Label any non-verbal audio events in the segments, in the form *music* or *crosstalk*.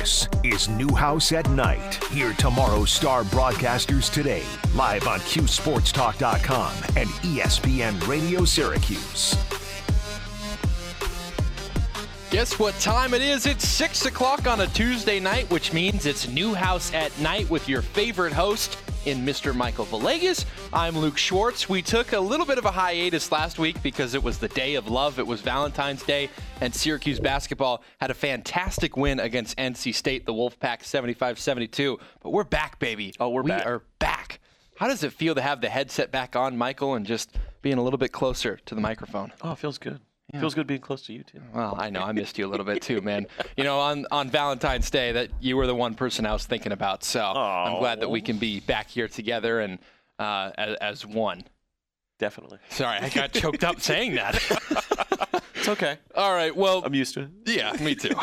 This is Newhouse at Night. Hear tomorrow's star broadcasters today, live on QSportsTalk.com and ESPN Radio Syracuse. Guess what time it is? It's 6 o'clock on a Tuesday night, which means it's Newhouse at Night with your favorite host in Mr. Michael Villegas. I'm Luke Schwartz. We took a little bit of a hiatus last week because it was the day of love. It was Valentine's Day, and Syracuse basketball had a fantastic win against NC State, the Wolfpack 75 72. But we're back, baby. Oh, we're we back. are back. How does it feel to have the headset back on, Michael, and just being a little bit closer to the microphone? Oh, it feels good. Feels good being close to you too. Well, I know I missed you a little bit too, man. *laughs* You know, on on Valentine's Day, that you were the one person I was thinking about. So I'm glad that we can be back here together and uh, as, as one. Definitely. Sorry, I got choked up saying that. *laughs* It's okay. All right, well, I'm used to it. yeah, me too.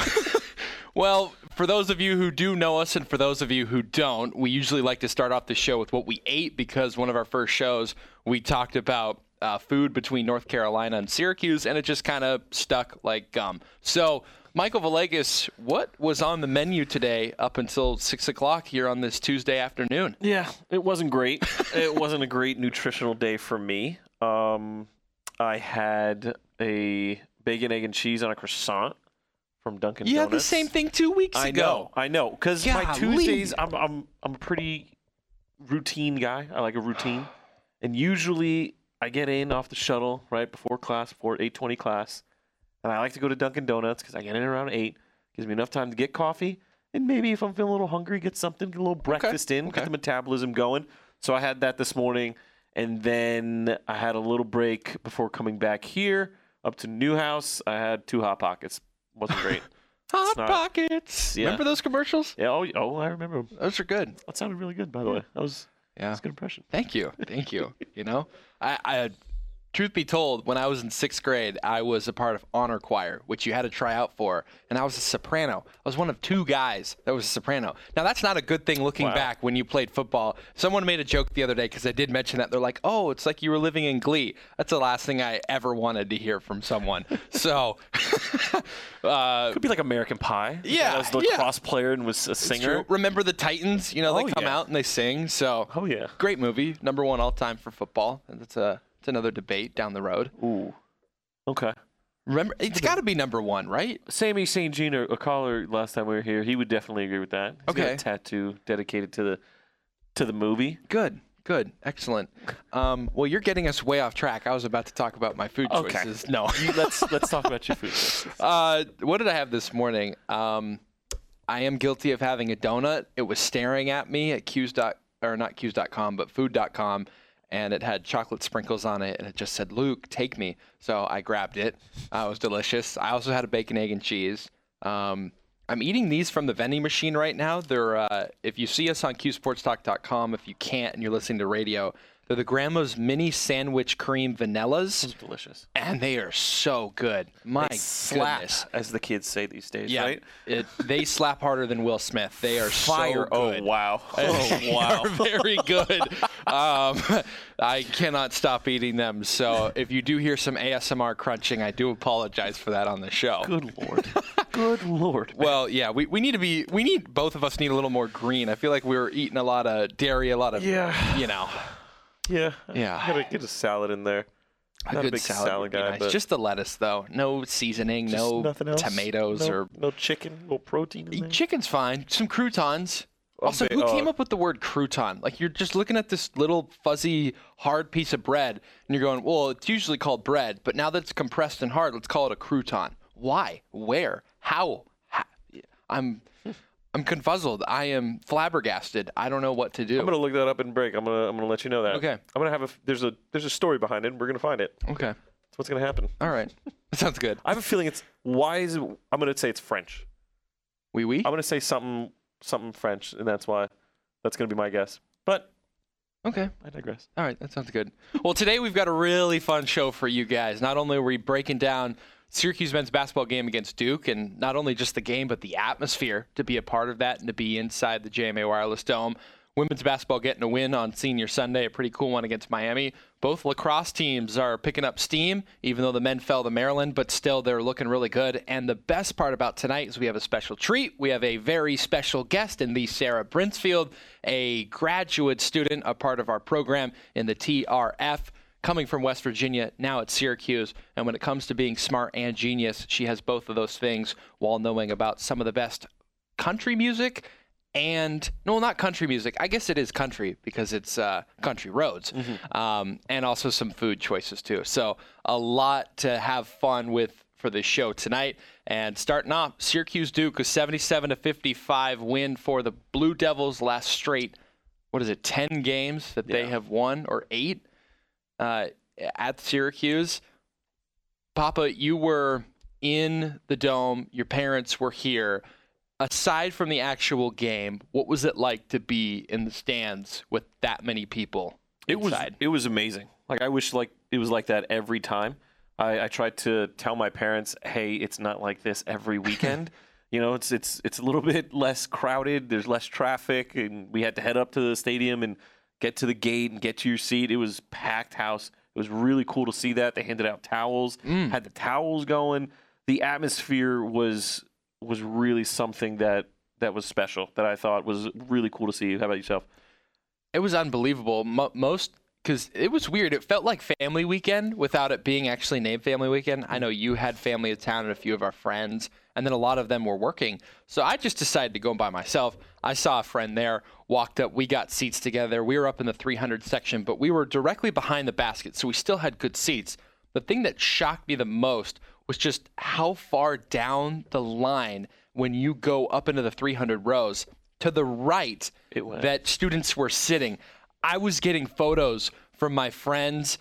*laughs* well, for those of you who do know us and for those of you who don't, we usually like to start off the show with what we ate because one of our first shows we talked about uh, food between North Carolina and Syracuse, and it just kind of stuck like gum. So, Michael Villegas, what was on the menu today up until six o'clock here on this Tuesday afternoon? Yeah, it wasn't great. *laughs* it wasn't a great nutritional day for me. Um, I had a bacon, egg, and cheese on a croissant from Dunkin' You had the same thing two weeks I ago. know, I know, because my Tuesdays, I'm, I'm, I'm a pretty routine guy. I like a routine, and usually I get in off the shuttle right before class, before 8:20 class, and I like to go to Dunkin' Donuts because I get in around eight. Gives me enough time to get coffee, and maybe if I'm feeling a little hungry, get something, get a little breakfast in, okay. get the metabolism going. So I had that this morning, and then I had a little break before coming back here up to Newhouse. I had two hot pockets. wasn't great. *laughs* Hot not- Pockets. Yeah. Remember those commercials? Yeah, oh, oh, I remember. 'em. Those are good. That sounded really good, by the way. That was Yeah. that's a good impression. Thank you. Thank you. you know, I, I, truth be told, when I was in sixth grade, I was a part of honor choir, which you had to try out for, and I was a soprano. I was one of two guys that was a soprano. Now that's not a good thing looking Wow. back when you played football. Someone made a joke the other day because I did mention that they're like, "Oh, it's like you were living in Glee." That's the last thing I ever wanted to hear from someone. *laughs* so, *laughs* uh, Could be like American Pie. Yeah, I was the yeah. lacrosse player and was a singer. Remember the Titans? You know, they Oh, come yeah. out and they sing. So, Oh yeah. great movie, number one all time for football. And That's a it's another debate down the road. Ooh. Okay. Remember, it's got to be number one, right? Sammy St. Jean, a a caller last time we were here, he would definitely agree with that. He's got Okay. a tattoo dedicated to the to the movie. Good, good, excellent. Um, well, you're getting us way off track. I was about to talk about my food Okay. choices. No. *laughs* You, let's let's talk about your food. choices. *laughs* uh, what did I have this morning? Um, I am guilty of having a donut. It was staring at me at Q's dot or not Q's.com, but food.com, and it had chocolate sprinkles on it, and it just said, "Luke, take me." So I grabbed it. Uh, it was delicious. I also had a bacon, egg, and cheese. Um, I'm eating these from the vending machine right now. They're uh, if you see us on QSportsTalk.com, if you can't and you're listening to radio, they're the Grandma's mini sandwich cream vanillas, It's delicious. and they are so good. My They slap, goodness. as the kids say these days, Yeah, right? it, they slap harder than Will Smith. They are Fire. so good. *laughs* Oh wow. Oh *laughs* wow. very good. um, *laughs* I cannot stop eating them. So if you do hear some ASMR crunching, I do apologize for that on the show. Good lord. Good lord. Well, yeah, we, we need to be, we need, both of us need a little more green. I feel like we were eating a lot of dairy, a lot of, Yeah. you know, Yeah. Yeah. Gotta get a salad in there. a Not good a big salad, salad, guy, nice. but Just the lettuce, though. No seasoning, no tomatoes no, or no chicken, no protein. Chicken's fine. Some croutons. Also, who came uh, up with the word crouton? Like you're just looking at this little fuzzy hard piece of bread and you're going, "Well, it's usually called bread, but now that it's compressed and hard, let's call it a crouton." Why? Where? How? Ha- I'm *laughs* I'm confuzzled. I am flabbergasted. I don't know what to do. I'm gonna look that up in break. I'm gonna I'm gonna let you know that. Okay. I'm gonna have a there's a there's a story behind it. and We're gonna find it. Okay. That's what's gonna happen. All right. *laughs* That sounds good. I have a feeling it's why is it, I'm gonna say it's French. Oui oui. I'm gonna say something something French, and that's why that's gonna be my guess. But Okay. I digress. All right, that sounds good. Well, today we've got a really fun show for you guys. Not only are we breaking down Syracuse men's basketball game against Duke, and not only just the game, but the atmosphere to be a part of that and to be inside the JMA Wireless Dome. women's basketball getting a win on Senior Sunday, a pretty cool one against Miami. Both lacrosse teams are picking up steam, even though the men fell to Maryland, but still they're looking really good. And the best part about tonight is we have a special treat. We have a very special guest in the Sarah Brinsfield, a graduate student, a part of our program in the TRF coming from West Virginia, now at Syracuse. And when it comes to being smart and genius, she has both of those things while knowing about some of the best country music and no, not country music. I guess it is country because it's uh, country roads, Mm-hmm. um, and also some food choices too. So a lot to have fun with for the show tonight. And starting off, Syracuse Duke a 77 to 55 win for the Blue Devils last straight. What is it? 10 games that they have won or eight uh, at Syracuse. Papa, you were in the dome. Your parents were here. Aside from the actual game, what was it like to be in the stands with that many people It was it was amazing. Like I wish like it was like that every time. I, I tried to tell my parents, hey, it's not like this every weekend. *laughs* you know, it's it's it's a little *laughs* bit less crowded. There's less traffic, and we had to head up to the stadium and get to the gate and get to your seat. It was packed house. It was really cool to see that. They handed out towels, mm. had the towels going. The atmosphere was was really something that that was special. That I thought was really cool to see. How about yourself? It was unbelievable. Mo- most because it was weird. It felt like family weekend without it being actually named family weekend. I mm. know you had family in town and a few of our friends, and then a lot of them were working. So I just decided to go by myself. I saw a friend there, walked up. We got seats together. We were up in the 300 section, but we were directly behind the basket, so we still had good seats. The thing that shocked me the most was just how far down the line when you go up into the 300 rows to the right that students were sitting. I was getting photos from my friends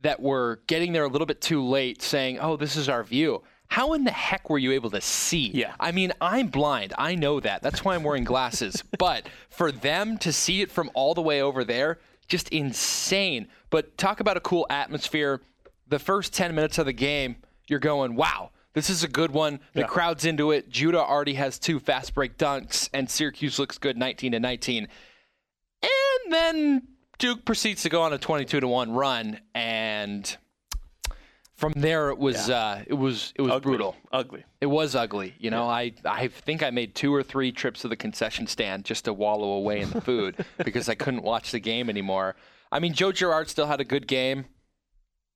that were getting there a little bit too late saying, "Oh, this is our view." How in the heck were you able to see? Yeah. I mean, I'm blind. I know that. That's why I'm wearing glasses. *laughs* but for them to see it from all the way over there, just insane. But talk about a cool atmosphere. The first 10 minutes of the game, you're going, wow, this is a good one. The Yeah. crowd's into it. Judah already has two fast break dunks, and Syracuse looks good 19 to 19. And then Duke proceeds to go on a 22 to 1 run. And from there, it was, uh, it was, it was Ugly. brutal. Ugly. It was ugly. You know, I, I think I made two or three trips to the concession stand just to wallow away in the food *laughs* because I couldn't watch the game anymore. I mean, Joe Girard still had a good game,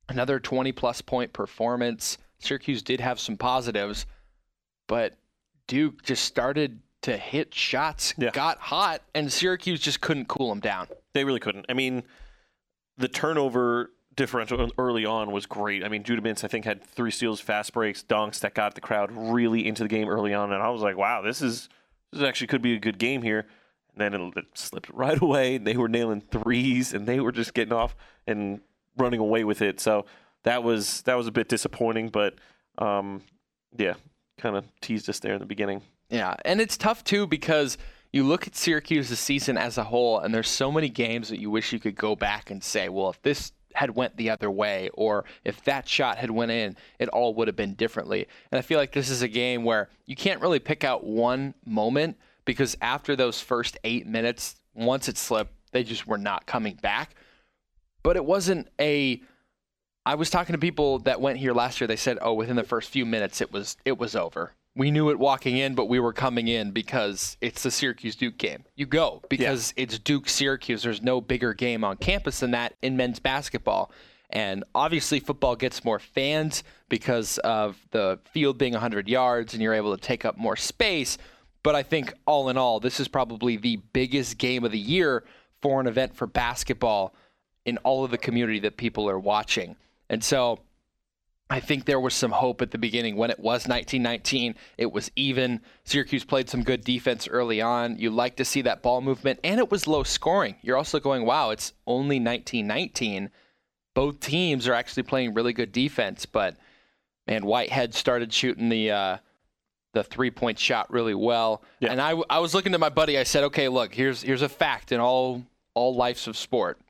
another 20 plus point performance. Syracuse did have some positives, but Duke just started to hit shots, Yeah. got hot, and Syracuse just couldn't cool them down. They really couldn't. I mean, the turnover differential early on was great. I mean, Judah Mintz, I think, had three steals, fast breaks, dunks that got the crowd really into the game early on, and I was like, wow, this is this actually could be a good game here. And then it, it slipped right *laughs* away. They were nailing threes, and they were just getting off and running away with it. So that was that was a bit disappointing, but um, yeah, kind of teased us there in the beginning. Yeah, and it's tough too because you look at Syracuse's season as a whole, and there's so many games that you wish you could go back and say, well, if this had went the other way, or if that shot had went in, it all would have been differently. And I feel like this is a game where you can't really pick out one moment because after those first eight minutes, once it slipped, they just were not coming back. But it wasn't a I was talking to people that went here last year. They said, "Oh, within the first few minutes, it was it was over. We knew it walking in, but we were coming in because it's the Syracuse Duke game. You go because it's Duke Syracuse. There's no bigger game on campus than that in men's basketball." And obviously, football gets more fans because of the field being 100 yards and you're able to take up more space. But I think all in all, this is probably the biggest game of the year for an event for basketball in all of the community that people are watching. And so I think there was some hope at the beginning when it was 1919. It was even. Syracuse played some good defense early on. You like to see that ball movement, and it was low scoring. You're also going, wow, it's only 1919. Both teams are actually playing really good defense, but man, Whitehead started shooting the uh, the three point shot really well. Yeah. And I, I was looking to my buddy. I said, okay, look, here's here's a fact in all all lives of sport.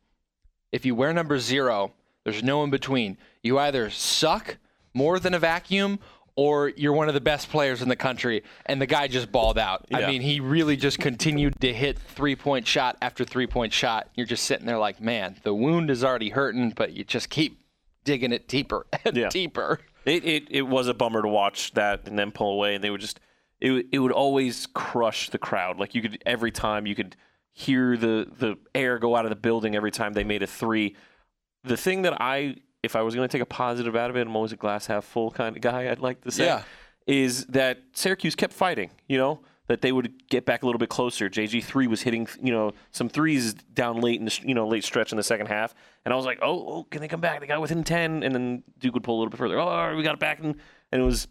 If you wear number zero, there's no in between. You either suck more than a vacuum or you're one of the best players in the country and the guy just balled out. I mean, he really just continued to hit three point shot after three point shot. You're just sitting there like, man, the wound is already hurting, but you just keep digging it deeper *laughs* and Yeah. deeper. It, it it was a bummer to watch that and then pull away, and they would just it would- it would always crush the crowd. Like you could every time you could hear the the air go out of the building every time they made a three. The thing that I if I was going to take a positive out of it, I'm always a glass half full kind of guy. *laughs* I'd like to say Yeah. is that Syracuse kept fighting. You know that they would get back a little bit closer. JG three was hitting you know some threes down late in the you know late stretch in the second half, and I was like, oh, oh can they come back? They got within ten, and then Duke would pull a little bit further. Oh, we got it back, and and it was.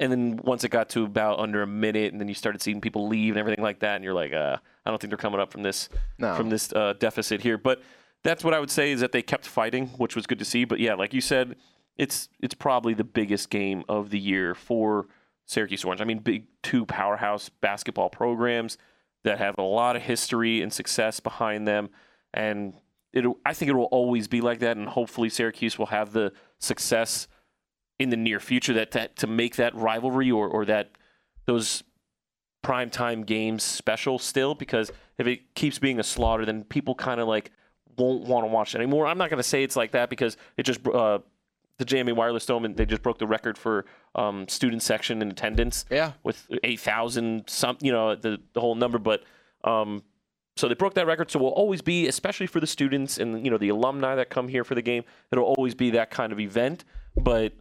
And then once it got to about under a minute, and then you started seeing people leave and everything like that, and you're like, uh, I don't think they're coming up from this No. from this uh, deficit here. But that's what I would say is that they kept fighting, which was good to see. But yeah, like you said, it's it's probably the biggest game of the year for Syracuse Orange. I mean, big two powerhouse basketball programs that have a lot of history and success behind them, and it I think it will always be like that. And hopefully, Syracuse will have the success in the near future that, that to make that rivalry or, or that those prime time games special still because if it keeps being a slaughter then people kind of like won't want to watch it anymore i'm not going to say it's like that because it just uh, the jma wireless dome and they just broke the record for um, student section in attendance Yeah. with 8000 some you know the, the whole number but um, so they broke that record so it will always be especially for the students and you know the alumni that come here for the game it'll always be that kind of event but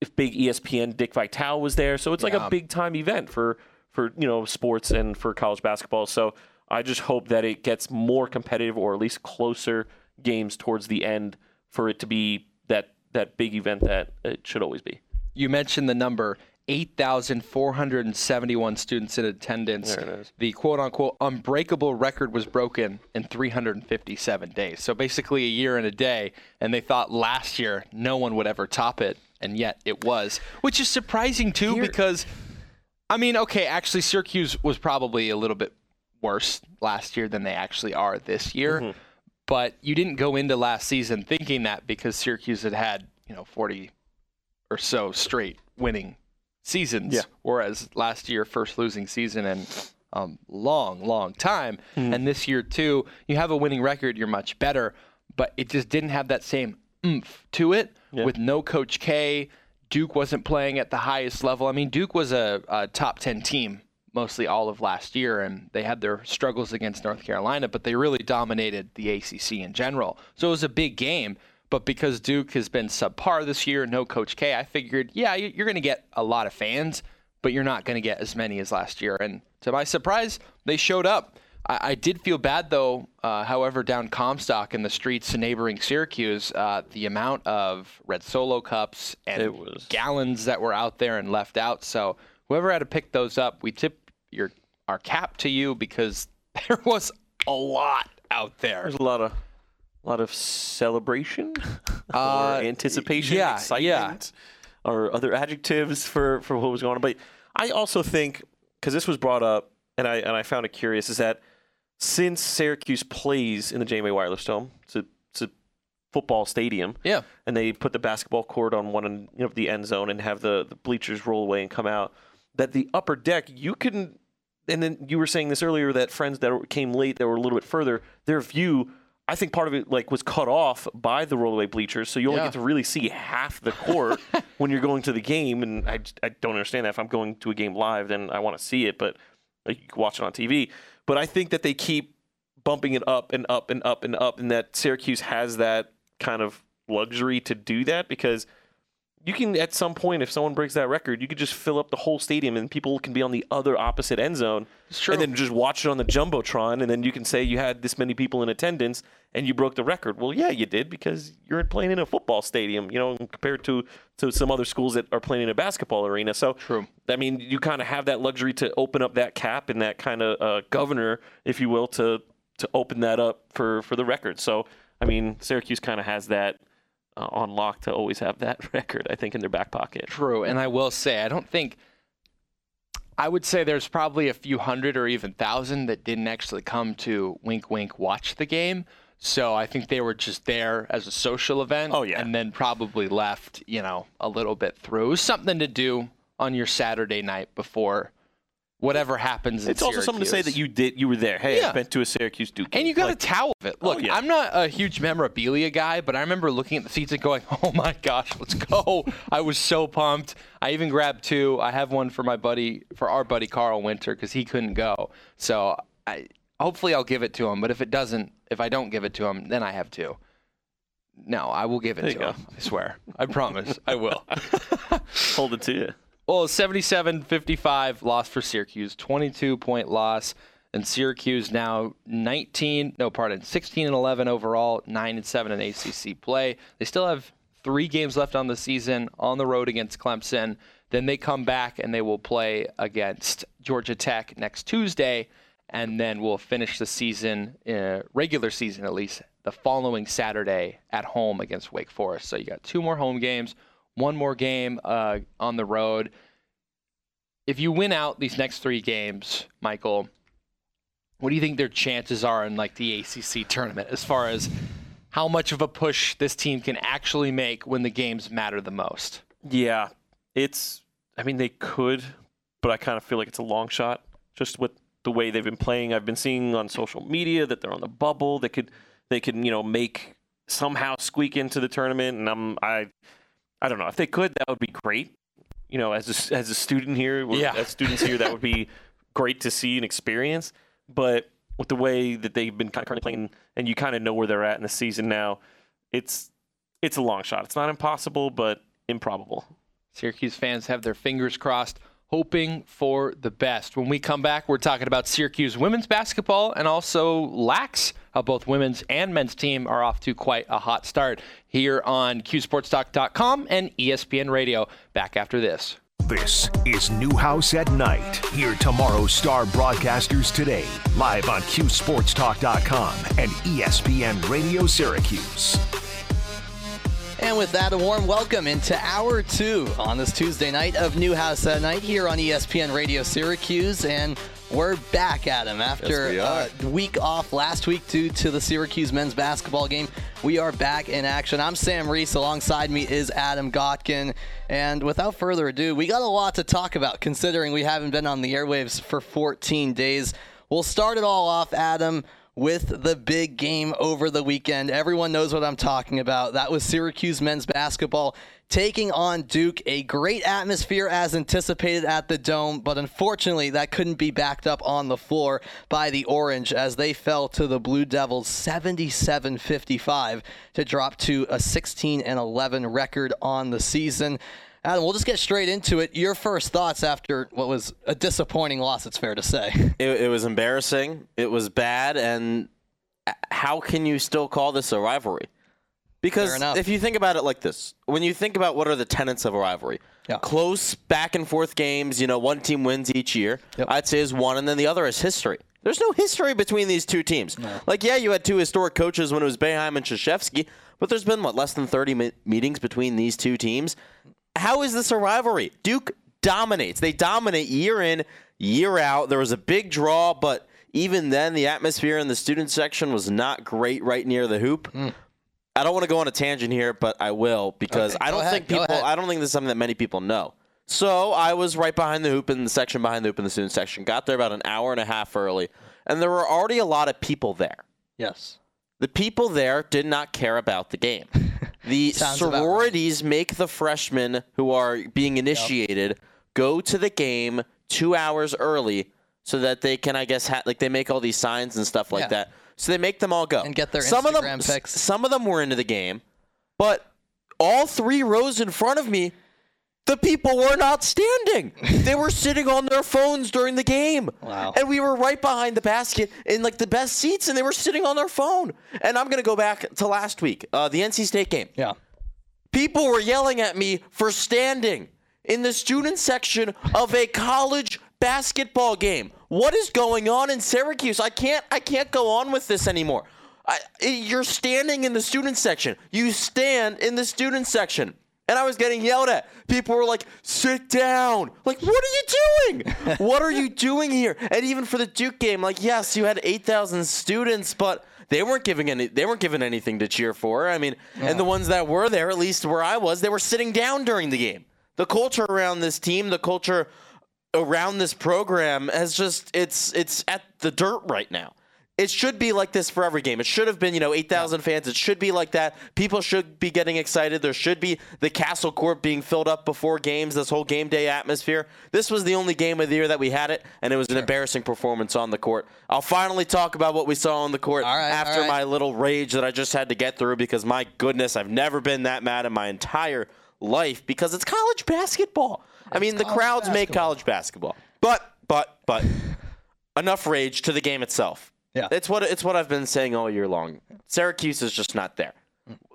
if big ESPN Dick Vitale was there. So it's like Yeah. a big time event for for you know sports and for college basketball. So I just hope that it gets more competitive or at least closer games towards the end for it to be that that big event that it should always be. You mentioned the number 8,471 students in attendance. There it is. The quote unquote unbreakable record was broken in 357 days. So basically a year and a day. And they thought last year no one would ever top it. And yet it was, which is surprising too Here- because, I mean, okay, actually, Syracuse was probably a little bit worse last year than they actually are this year. Mm-hmm. But you didn't go into last season thinking that because Syracuse had had, you know, 40 or so straight winning seasons. Yeah. Whereas last year, first losing season in um, long, long time, Hmm. and this year too, you have a winning record. You're much better, but it just didn't have that same oomph to it. With no Coach K, Duke wasn't playing at the highest level. I mean, Duke was a, a top ten team mostly all of last year, and they had their struggles against North Carolina, but they really dominated the ACC in general. So it was a big game. But because Duke has been subpar this year, no Coach K, I figured, yeah, you- you're going to get a lot of fans, but you're not going to get as many as last year. And to my surprise, they showed up. I, I did feel bad, though, uh, however, down Comstock in the streets neighboring Syracuse, uh, the amount of red solo cups and It was- gallons that were out there and left out. So whoever had to pick those up, we tip your our cap to you because *laughs* there was a lot out there. There's a lot of a lot of celebration *laughs* Uh, or anticipation, yeah, excitement, or other adjectives for for what was going on. But I also think because this was brought up, and I and I found it curious, is that since Syracuse plays in the JMA Wireless Dome, it's a, it's a football stadium, Yeah. and they put the basketball court on one end, you know, the end zone and have the, the bleachers roll away and come out. That the upper deck, you can, and then you were saying this earlier that friends that came late that were a little bit further, their view, I think part of it like was cut off by the rollaway bleachers, so you only Yeah. get to really see half the court *laughs* when you're going to the game. And I, I don't understand that. If I'm going to a game live, then I want to see it, but like, you can watch it on TV. But I think that they keep bumping it up and up and up and up, and that Syracuse has that kind of luxury to do that because you can at some point if someone breaks that record you could just fill up the whole stadium and people can be on the other opposite end zone and then just watch it on the jumbotron and then you can say you had this many people in attendance and you broke the record. Well yeah you did because you're playing in a football stadium you know compared to to some other schools that are playing in a basketball arena. So True. i mean you kind of have that luxury to open up that cap and that kind of uh, governor if you will to to open that up for for the record. So i mean syracuse kind of has that uh, on lock to always have that *laughs* record, I think, in their back pocket. True, and I will say I don't think I would say there's probably a few hundred or even thousand that didn't actually come to wink wink watch the game. So I think they were just there as a social event. Oh, yeah. And then probably left, you know, a little bit through. Something to do on your Saturday night before whatever happens. It's also something to say that you did. You were there. Hey, Yeah. I've been to a Syracuse Duke. And you got Like, a towel of it. Oh, Look, yeah. I'm not a huge memorabilia guy, but I remember looking at the seats and going, *laughs* "Oh my gosh, let's go!" I was so pumped. I even grabbed two. I have one for my buddy, for our buddy Carl Winter, because he couldn't go. So I hopefully I'll give it to him. But if it doesn't, if I don't give it to him, then I have two. No, I will give it There to you go. him. I swear. I promise. I will. *laughs* hold it to you. Well, 77 55 loss for Syracuse, 22 point loss. And Syracuse now 19, no, pardon, 16 and 11 overall, 9 and 7 in ACC play. They still have three games left on the season on the road against Clemson. Then they come back and they will play against Georgia Tech next Tuesday. And then we'll finish the season, uh, regular season at least, the following Saturday at home against Wake Forest. So you got two more home games one more game uh, on the road. If you win out these next three games, Michael, what do you think their chances are in like the ACC tournament as far as how much of a push this team can actually make when the games matter the most? Yeah, it's. I mean, they could, but I kind of feel like it's a long shot. Just with the way they've been playing, I've been seeing on social media that they're on the bubble. They could, they could, you know, make somehow squeak into the tournament. And I'm, I, I don't know if they could, that would be great. You know, as a, as a student here, Yeah. as students here, that would be *laughs* great to see and experience. But with the way that they've been kind of currently playing, and you kind of know where they're at in the season now, it's it's a long shot. It's not impossible, but improbable. Syracuse fans have their fingers crossed, hoping for the best. When we come back, we're talking about Syracuse women's basketball and also Lax, how both women's and men's team are off to quite a hot start here on QSportsTalk.com and ESPN Radio. Back after this. This is Newhouse at Night. Hear tomorrow's star broadcasters today, live on QSportsTalk.com and ESPN Radio Syracuse. And with that, a warm welcome into hour two on this Tuesday night of Newhouse at Night here on ESPN Radio Syracuse. And we're back at him after Yes, we a week off last week due to the Syracuse men's basketball game. We are back in action. I'm Sam Reese. Alongside me is Adam Gotkin. And without further ado, we got a lot to talk about considering we haven't been on the airwaves for 14 days. We'll start it all off, Adam with the big game over the weekend. Everyone knows what I'm talking about. That was Syracuse men's basketball taking on Duke. A great atmosphere as anticipated at the Dome, but unfortunately, that couldn't be backed up on the floor by the Orange as they fell to the Blue Devils 77 55 to drop to a 16 and 11 record on the season. Adam, we'll just get straight into it. Your first thoughts after what was a disappointing loss, it's fair to say. *laughs* It, it was embarrassing. It was bad. And how can you still call this a rivalry? Because if you think about it like this, when you think about what are the tenets of a rivalry, Yeah. close back and forth games, you know, one team wins each year, Yep. I'd say is one, and then the other is history. There's no history between these two teams. Like, yeah, you had two historic coaches when it was Boeheim and Krzyzewski, but there's been, what, less than 30 me- meetings between these two teams? How is this a rivalry? Duke dominates. They dominate year in, year out. There was a big draw, but even then, the atmosphere in the student section was not great right near the hoop. I don't want to go on a tangent here, but I will because Okay, I don't ahead, think people. I don't think this is something that many people know. So I was right behind the hoop in the section behind the hoop in the student section. Got there about an hour and a half early, and there were already a lot of people there. yes. The people there did not care about the game. *laughs* The Sounds about right. sororities make the freshmen who are being initiated go to the game two hours early so that they can, I guess, ha- like they make all these signs and stuff like Yeah. that. So they make them all go And get their some of them, Instagram s- pics. Some of them were into the game, but all three rows in front of me, the people were not standing. they were *laughs* sitting on their phones during the game. Wow. And we were right behind the basket in like the best seats, and they were sitting on their phone. And I'm gonna go back to last week, uh, the NC State game. Yeah. People were yelling at me for standing in the student section of a college basketball game. What is going on in Syracuse? I can't I can't go on with this anymore. I, you're standing in the student section. You stand in the student section. And I was getting yelled at. People were like, sit down. Like, what are you doing? *laughs* what are you doing here? And even for the Duke game, like, yes, you had 8,000 students, but they weren't giving any they weren't given anything to cheer for. I mean, and the ones that were there, at least where I was, they were sitting down during the game. The culture around this team, the culture around this program has just it's it's at the dirt right now. It should be like this for every game. It should have been, you know, 8,000 fans. It should be like that. People should be getting excited. There should be the Castle Court being filled up before games, this whole game day atmosphere. This was the only game of the year that we had it, and it was an embarrassing performance on the court. I'll finally talk about what we saw on the court right, after right. my little rage that I just had to get through because, my goodness, I've never been that mad in my entire life because it's college basketball. I mean, the crowds make college basketball. But, but, but, *sighs* enough rage to the game itself. Yeah. It's what it's what I've been saying all year long. Syracuse is just not there.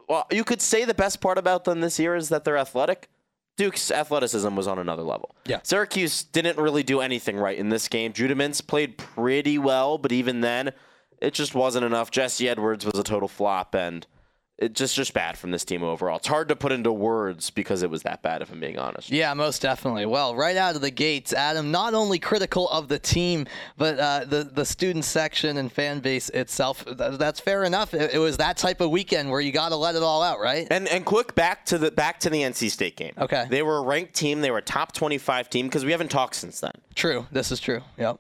Well, you could say the best part about them this year is that they're athletic. Duke's athleticism was on another level. Yeah. Syracuse didn't really do anything right in this game. Judah Mintz played pretty well, but even then, it just wasn't enough. Jesse Edwards was a total flop, and it just just bad from this team overall. It's hard to put into words because it was that bad, if I'm being honest. Yeah, most definitely. Well, right out of the gates, Adam, not only critical of the team, but uh, the the student section and fan base itself. Th- that's fair enough. It, it was that type of weekend where you got to let it all out, right? And and quick back to the back to the NC State game. Okay. They were a ranked team. They were a top 25 team because we haven't talked since then. True. This is true. Yep.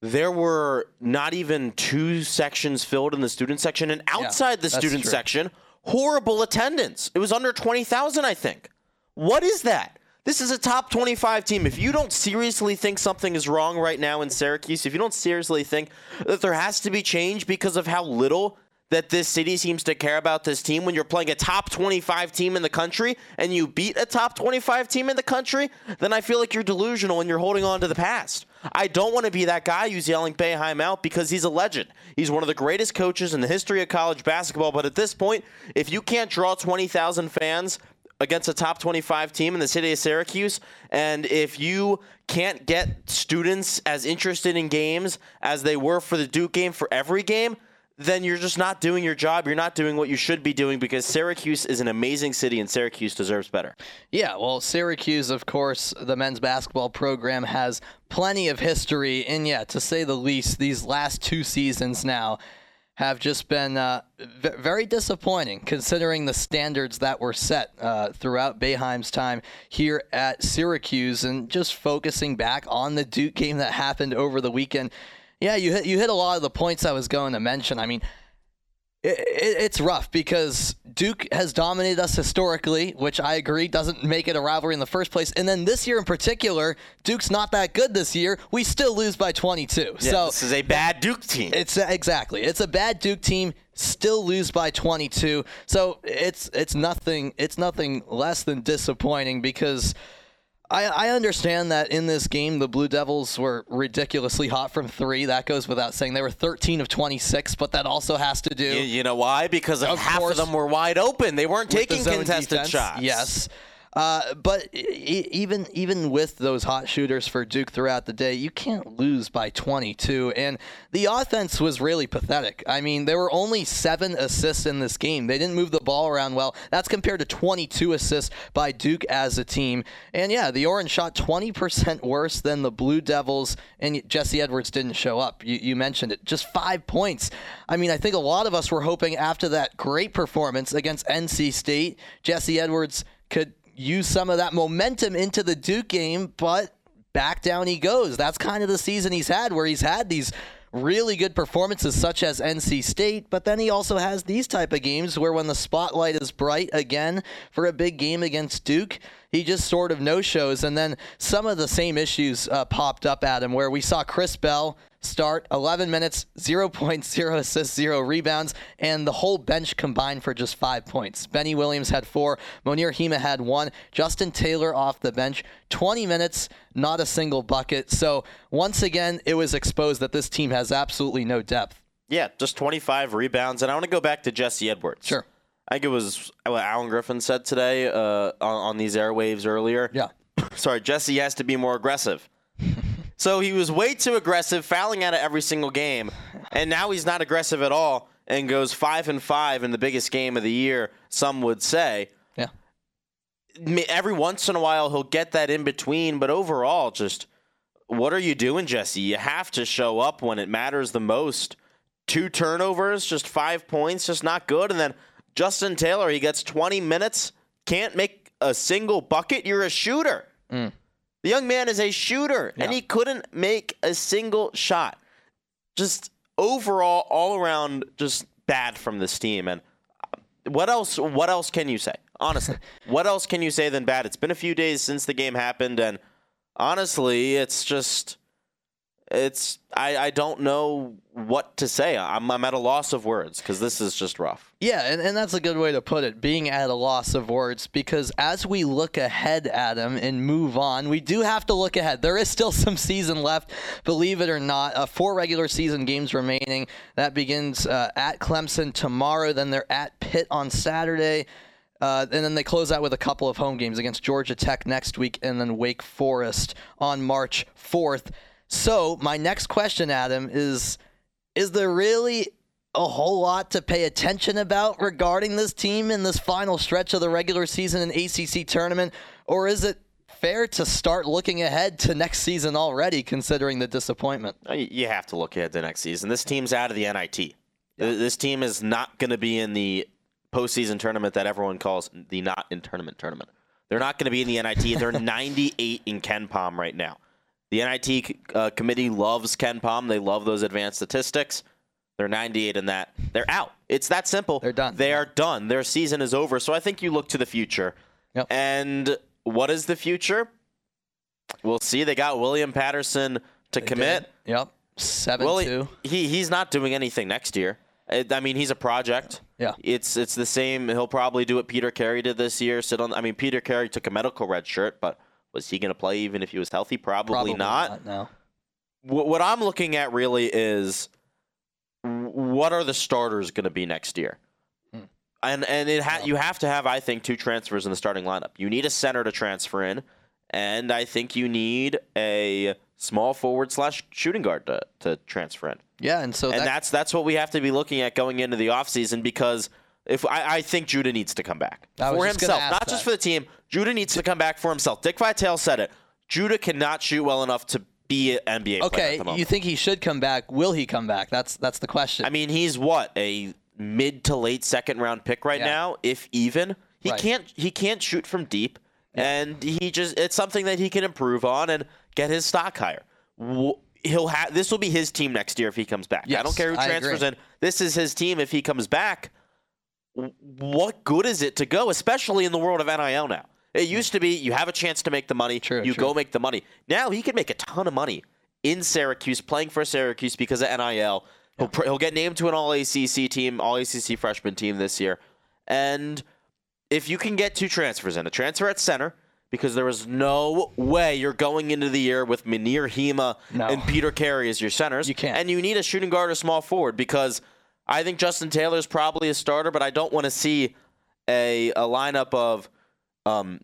There were not even two sections filled in the student section, and outside the student true. section, horrible attendance. It was under 20,000, I think. What is that? This is a top 25 team. If you don't seriously think something is wrong right now in Syracuse, if you don't seriously think that there has to be change because of how little that this city seems to care about this team when you're playing a top 25 team in the country and you beat a top 25 team in the country, then I feel like you're delusional and you're holding on to the past. I don't want to be that guy who's yelling Boeheim out because he's a legend. He's one of the greatest coaches in the history of college basketball. But at this point, if you can't draw 20,000 fans against a top 25 team in the city of Syracuse, and if you can't get students as interested in games as they were for the Duke game for every game, then you're just not doing your job. You're not doing what you should be doing because Syracuse is an amazing city and Syracuse deserves better. Yeah, well, Syracuse, of course, the men's basketball program has plenty of history, and yeah, to say the least, these last two seasons now have just been uh, v- very disappointing considering the standards that were set uh, throughout Boeheim's time here at Syracuse, and just focusing back on the Duke game that happened over the weekend. Yeah, you hit you hit a lot of the points I was going to mention. I mean, it, it, it's rough because Duke has dominated us historically, which I agree doesn't make it a rivalry in the first place. And then this year in particular, Duke's not that good this year. We still lose by 22. so this is a bad Duke team. it's exactly it's a bad Duke team. Still lose by 22. So it's it's nothing it's nothing less than disappointing because. I, I understand that in this game the Blue Devils were ridiculously hot from three. That goes without saying. They were 13 of 26, but that also has to do You, you know why? Because of half course. of them were wide open. They weren't taking contested defense. shots. Yes. Uh, but e- even even with those hot shooters for Duke throughout the day, you can't lose by 22. And the offense was really pathetic. I mean, there were only seven assists in this game. They didn't move the ball around well. That's compared to 22 assists by Duke as a team. And yeah, the Orange shot 20% worse than the Blue Devils, and Jesse Edwards didn't show up. You, you mentioned it. Just five points. I mean, I think a lot of us were hoping after that great performance against NC State, Jesse Edwards could use some of that momentum into the Duke game, but back down he goes. That's kind of the season he's had where he's had these really good performances such as NC State, but then he also has these type of games where when the spotlight is bright again for a big game against Duke, he just sort of no shows and then some of the same issues uh, popped up at him where we saw Chris Bell start 11 minutes, 0 points, 0 assists, 0 rebounds, and the whole bench combined for just 5 points. Benny Williams had 4, Mounir Hima had 1, Justin Taylor off the bench, 20 minutes, not a single bucket. So, once again, it was exposed that this team has absolutely no depth. Yeah, just 25 rebounds. And I want to go back to Jesse Edwards. Sure. I think it was what Alan Griffin said today uh, on, on these airwaves earlier. Yeah. *coughs* Sorry, Jesse has to be more aggressive. *laughs* so he was way too aggressive, fouling out of every single game, and now he's not aggressive at all and goes five and five in the biggest game of the year. Some would say. Yeah. Every once in a while he'll get that in between, but overall, just what are you doing, Jesse? You have to show up when it matters the most two turnovers, just five points, just not good. And then Justin Taylor, he gets 20 minutes, can't make a single bucket. You're a shooter. The young man is a shooter, and he couldn't make a single shot. Just overall, all around, just bad from this team. And uh, what else? What else can you say? Honestly, *laughs* what else can you say than bad? It's been a few days since the game happened, and honestly, it's just, it's I, I don't know what to say. I'm I'm at a loss of words because this is just rough. Yeah, and, and that's a good way to put it, being at a loss of words, because as we look ahead, Adam, and move on, we do have to look ahead. There is still *laughs* some season left, believe it or not. Uh, four regular season games remaining. That begins uh, at Clemson tomorrow, then they're at Pitt on Saturday. Uh, and then they close out with a couple of home games against Georgia Tech next week and then Wake Forest on March 4th. So, my next question, Adam, is is there really a whole lot to pay attention about regarding this team in this final stretch of the regular season and ACC tournament? Or is it fair to start looking ahead to next season already, considering the disappointment? Uh, You have to look ahead to next season. This team's out of the NIT. Th- This team is not going to be in the postseason tournament that everyone calls the not in tournament tournament. They're not going to be in the NIT. They're *laughs* 98 in KenPom right now. The NIT uh, committee loves KenPom. They love those advanced statistics. They're 98 in that. They're out. It's that simple. They're done. They are done. Their season is over. So I think you look to the future. Yep. And what is the future? We'll see. They got William Patterson to commit. Yep. 7 Well, 2. he he's not doing anything next year. I I mean, he's a project. Yeah. It's it's the same. He'll probably do what Peter Carey did this year. Sit on. I mean, Peter Carey took a medical red shirt, but was he going to play even if he was healthy? Probably, Probably not. No. What, what I'm looking at really is what are the starters going to be next year? Hmm. And and it ha- you have to have, I think, two transfers in the starting lineup. You need a center to transfer in, and I think you need a small forward slash shooting guard to, to transfer in Yeah, and so and that, that's that's what we have to be looking at going into the offseason because if I, I think Judah needs to come back for himself, not that. just for the team. Judah needs to come back for himself. Dick Vitale said it. Judah cannot shoot well enough to be an NBA player okay, at the moment. you think he should come back? Will he come back? That's that's the question. I mean, he's what a mid to late second round pick right Yeah. now, if even. He Right. can't he can't shoot from deep, and he just it's something that he can improve on and get his stock higher. He'll have this will be his team next year if he comes back. I don't care who transfers in. This is his team if he comes back. What good is it to go, especially in the world of NIL now? It used to be you have a chance to make the money, True, you true. go make the money. Now he can make a ton of money in Syracuse, playing for Syracuse because of NIL. He'll, pr- he'll get named to an All ACC team, All ACC freshman team this year, and if you can get two transfers in, a transfer at center, because there is no way you're going into the year with Mounir Hima No. and Peter Carey as your centers. You can't. And you need a shooting guard or small forward because I think Justin Taylor is probably a starter, but I don't want to see a, a lineup of um,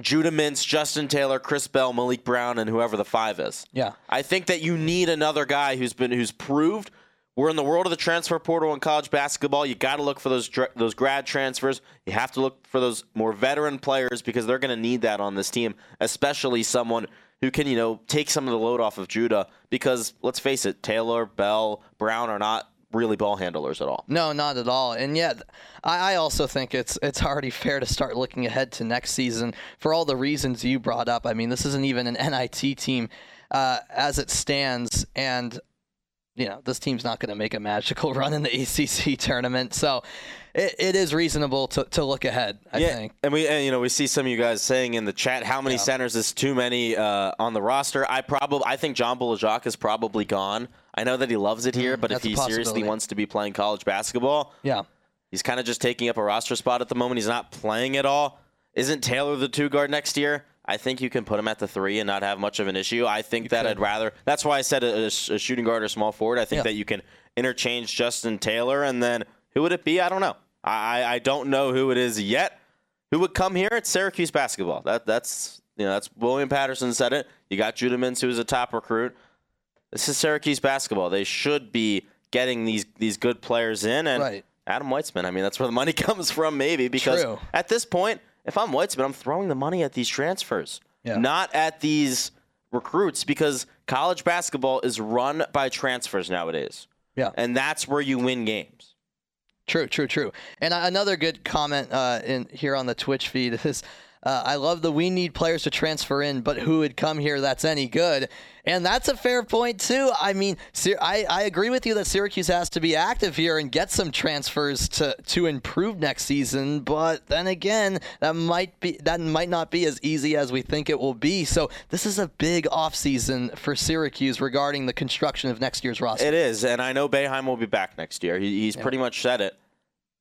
Judah Mintz, Justin Taylor, Chris Bell, Maliq Brown, and whoever the five is. yeah. I think that you need another guy who's been who's proved. We're in the world of the transfer portal in college basketball. You got to look for those those grad transfers. You have to look for those more veteran players because they're going to need that on this team, especially someone who can you know take some of the load off of Judah. Because let's face it, Taylor, Bell, Brown are not really ball handlers at all. No, not at all. And yet, I, I also think it's it's already fair to start looking ahead to next season for all the reasons you brought up. I mean, this isn't even an NIT team uh, as it stands, and you know this team's not going to make a magical *laughs* run in the ACC tournament. So it, it is reasonable to, to look ahead. I think. and we and, you know we see some of you guys saying in the chat how many centers is too many uh, on the roster. I probably I think John Bol Ajak is probably gone. I know that he loves it here, but if Mm, that's a he seriously wants to be playing college basketball, Yeah. he's kind of just taking up a roster spot at the moment. He's not playing at all. Isn't Taylor the two guard next year? I think you can put him at the three and not have much of an issue. I think that I'd rather. That's why I said a, a- shooting guard or small forward. I think Yeah. that you can interchange Justin Taylor and then who would it be? I don't know. I, I- don't know who it is yet. Who would come here? It's Syracuse basketball. That that's you know that's William Patterson said it. You got Judah Mintz, who's a top recruit. This is Syracuse basketball. They should be getting these these good players in and Right. Adam Weitsman. I mean, that's where the money *laughs* comes from, maybe because True. at this point, if I'm Weitzman, I'm throwing the money at these transfers, Yeah. not at these recruits, because college basketball is run by transfers nowadays. Yeah. And that's where you win games. True, true, true. And uh, another good comment uh, in here on the Twitch feed *laughs* is, uh, "I love the we need players to transfer in, but who would come here that's any good?" And that's a fair point too. I mean, I, I agree with you that Syracuse has to be active here and get some transfers to to improve next season. But then again, that might be that might not be as easy as we think it will be. So this is a big offseason for Syracuse regarding the construction of next year's roster. It is, and I know Boeheim will be back next year. He, he's pretty much said it.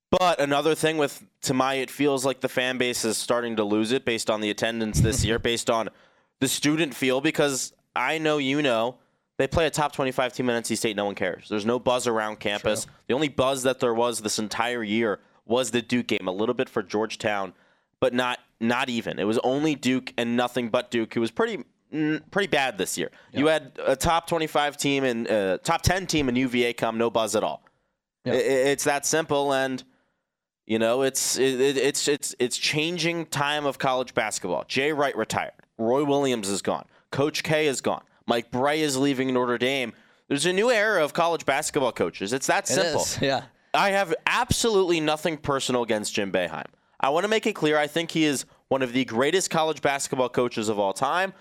But another thing with to my, it feels like the fan base is starting to lose it based on the attendance this year, *laughs* based on the student feel. Because I know you know they play a top 25 team in NC State. No one cares. There's no buzz around campus. The only buzz that there was this entire year was the Duke game. A little bit for Georgetown, but not not even. It was only Duke and nothing but Duke. Who was pretty mm, pretty bad this year. You had a top 25 team and uh, top 10 team in UVA come, no buzz at all. Yeah. I- I- it's that simple, and you know, it's it, it- it's it's it's changing time of college basketball. Jay Wright retired. Roy Williams is gone. Coach K is gone. Mike Brey is leaving Notre Dame. There's a new era of college basketball coaches. It's that simple. yeah. I have absolutely nothing personal against Jim Boeheim. I want to make it clear. I think he is one of the greatest college basketball coaches of all time.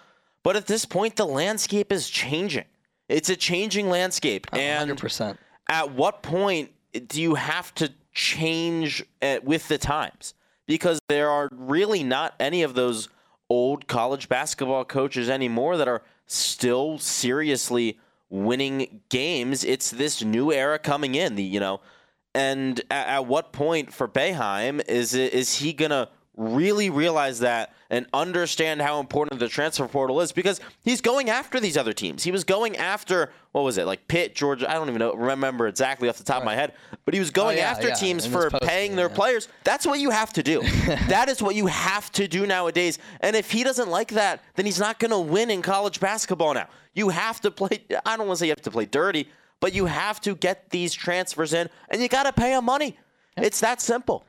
But at this point, the landscape is changing. It's a changing landscape, and 100%. at what point do you have to change uh, with the times? Because there are really not any of those old college basketball coaches anymore that are still seriously winning games. It's this new era coming in, the you know. And at, at what point for Boeheim is it, is he gonna really realize that and understand how important the transfer portal is? Because he's going after these other teams. He was going after what was it like Pitt, Georgia? I don't even know remember exactly off the top of my head, but he was oh, going Oh, yeah, after yeah, teams in for post, paying their yeah. players. That's what you have to do. *laughs* that is what you have to do nowadays. And if he doesn't like that, then he's not going to win in college basketball now. You have to play. I don't want to say you have to play dirty, but you have to get these transfers in, and you got to pay them money. It's that simple.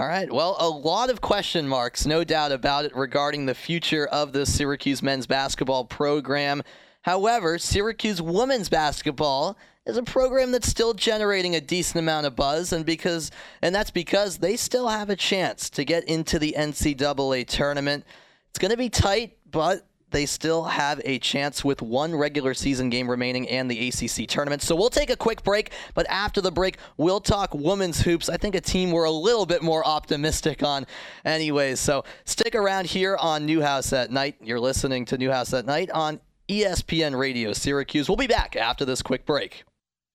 All right. Well, a lot of question marks, no doubt about it, regarding the future of the Syracuse men's basketball program. However, Syracuse women's basketball is a program that's still generating a decent amount of buzz, and because and that's because they still have a chance to get into the NCAA tournament. It's going to be tight, but they still have a chance with one regular season game remaining and the ACC tournament. So we'll take a quick break, but after the break, we'll talk women's hoops. I think a team we're a little bit more optimistic on, anyways. So stick around here on Newhouse at Night. You're listening to Newhouse at Night on ESPN Radio Syracuse. We'll be back after this quick break.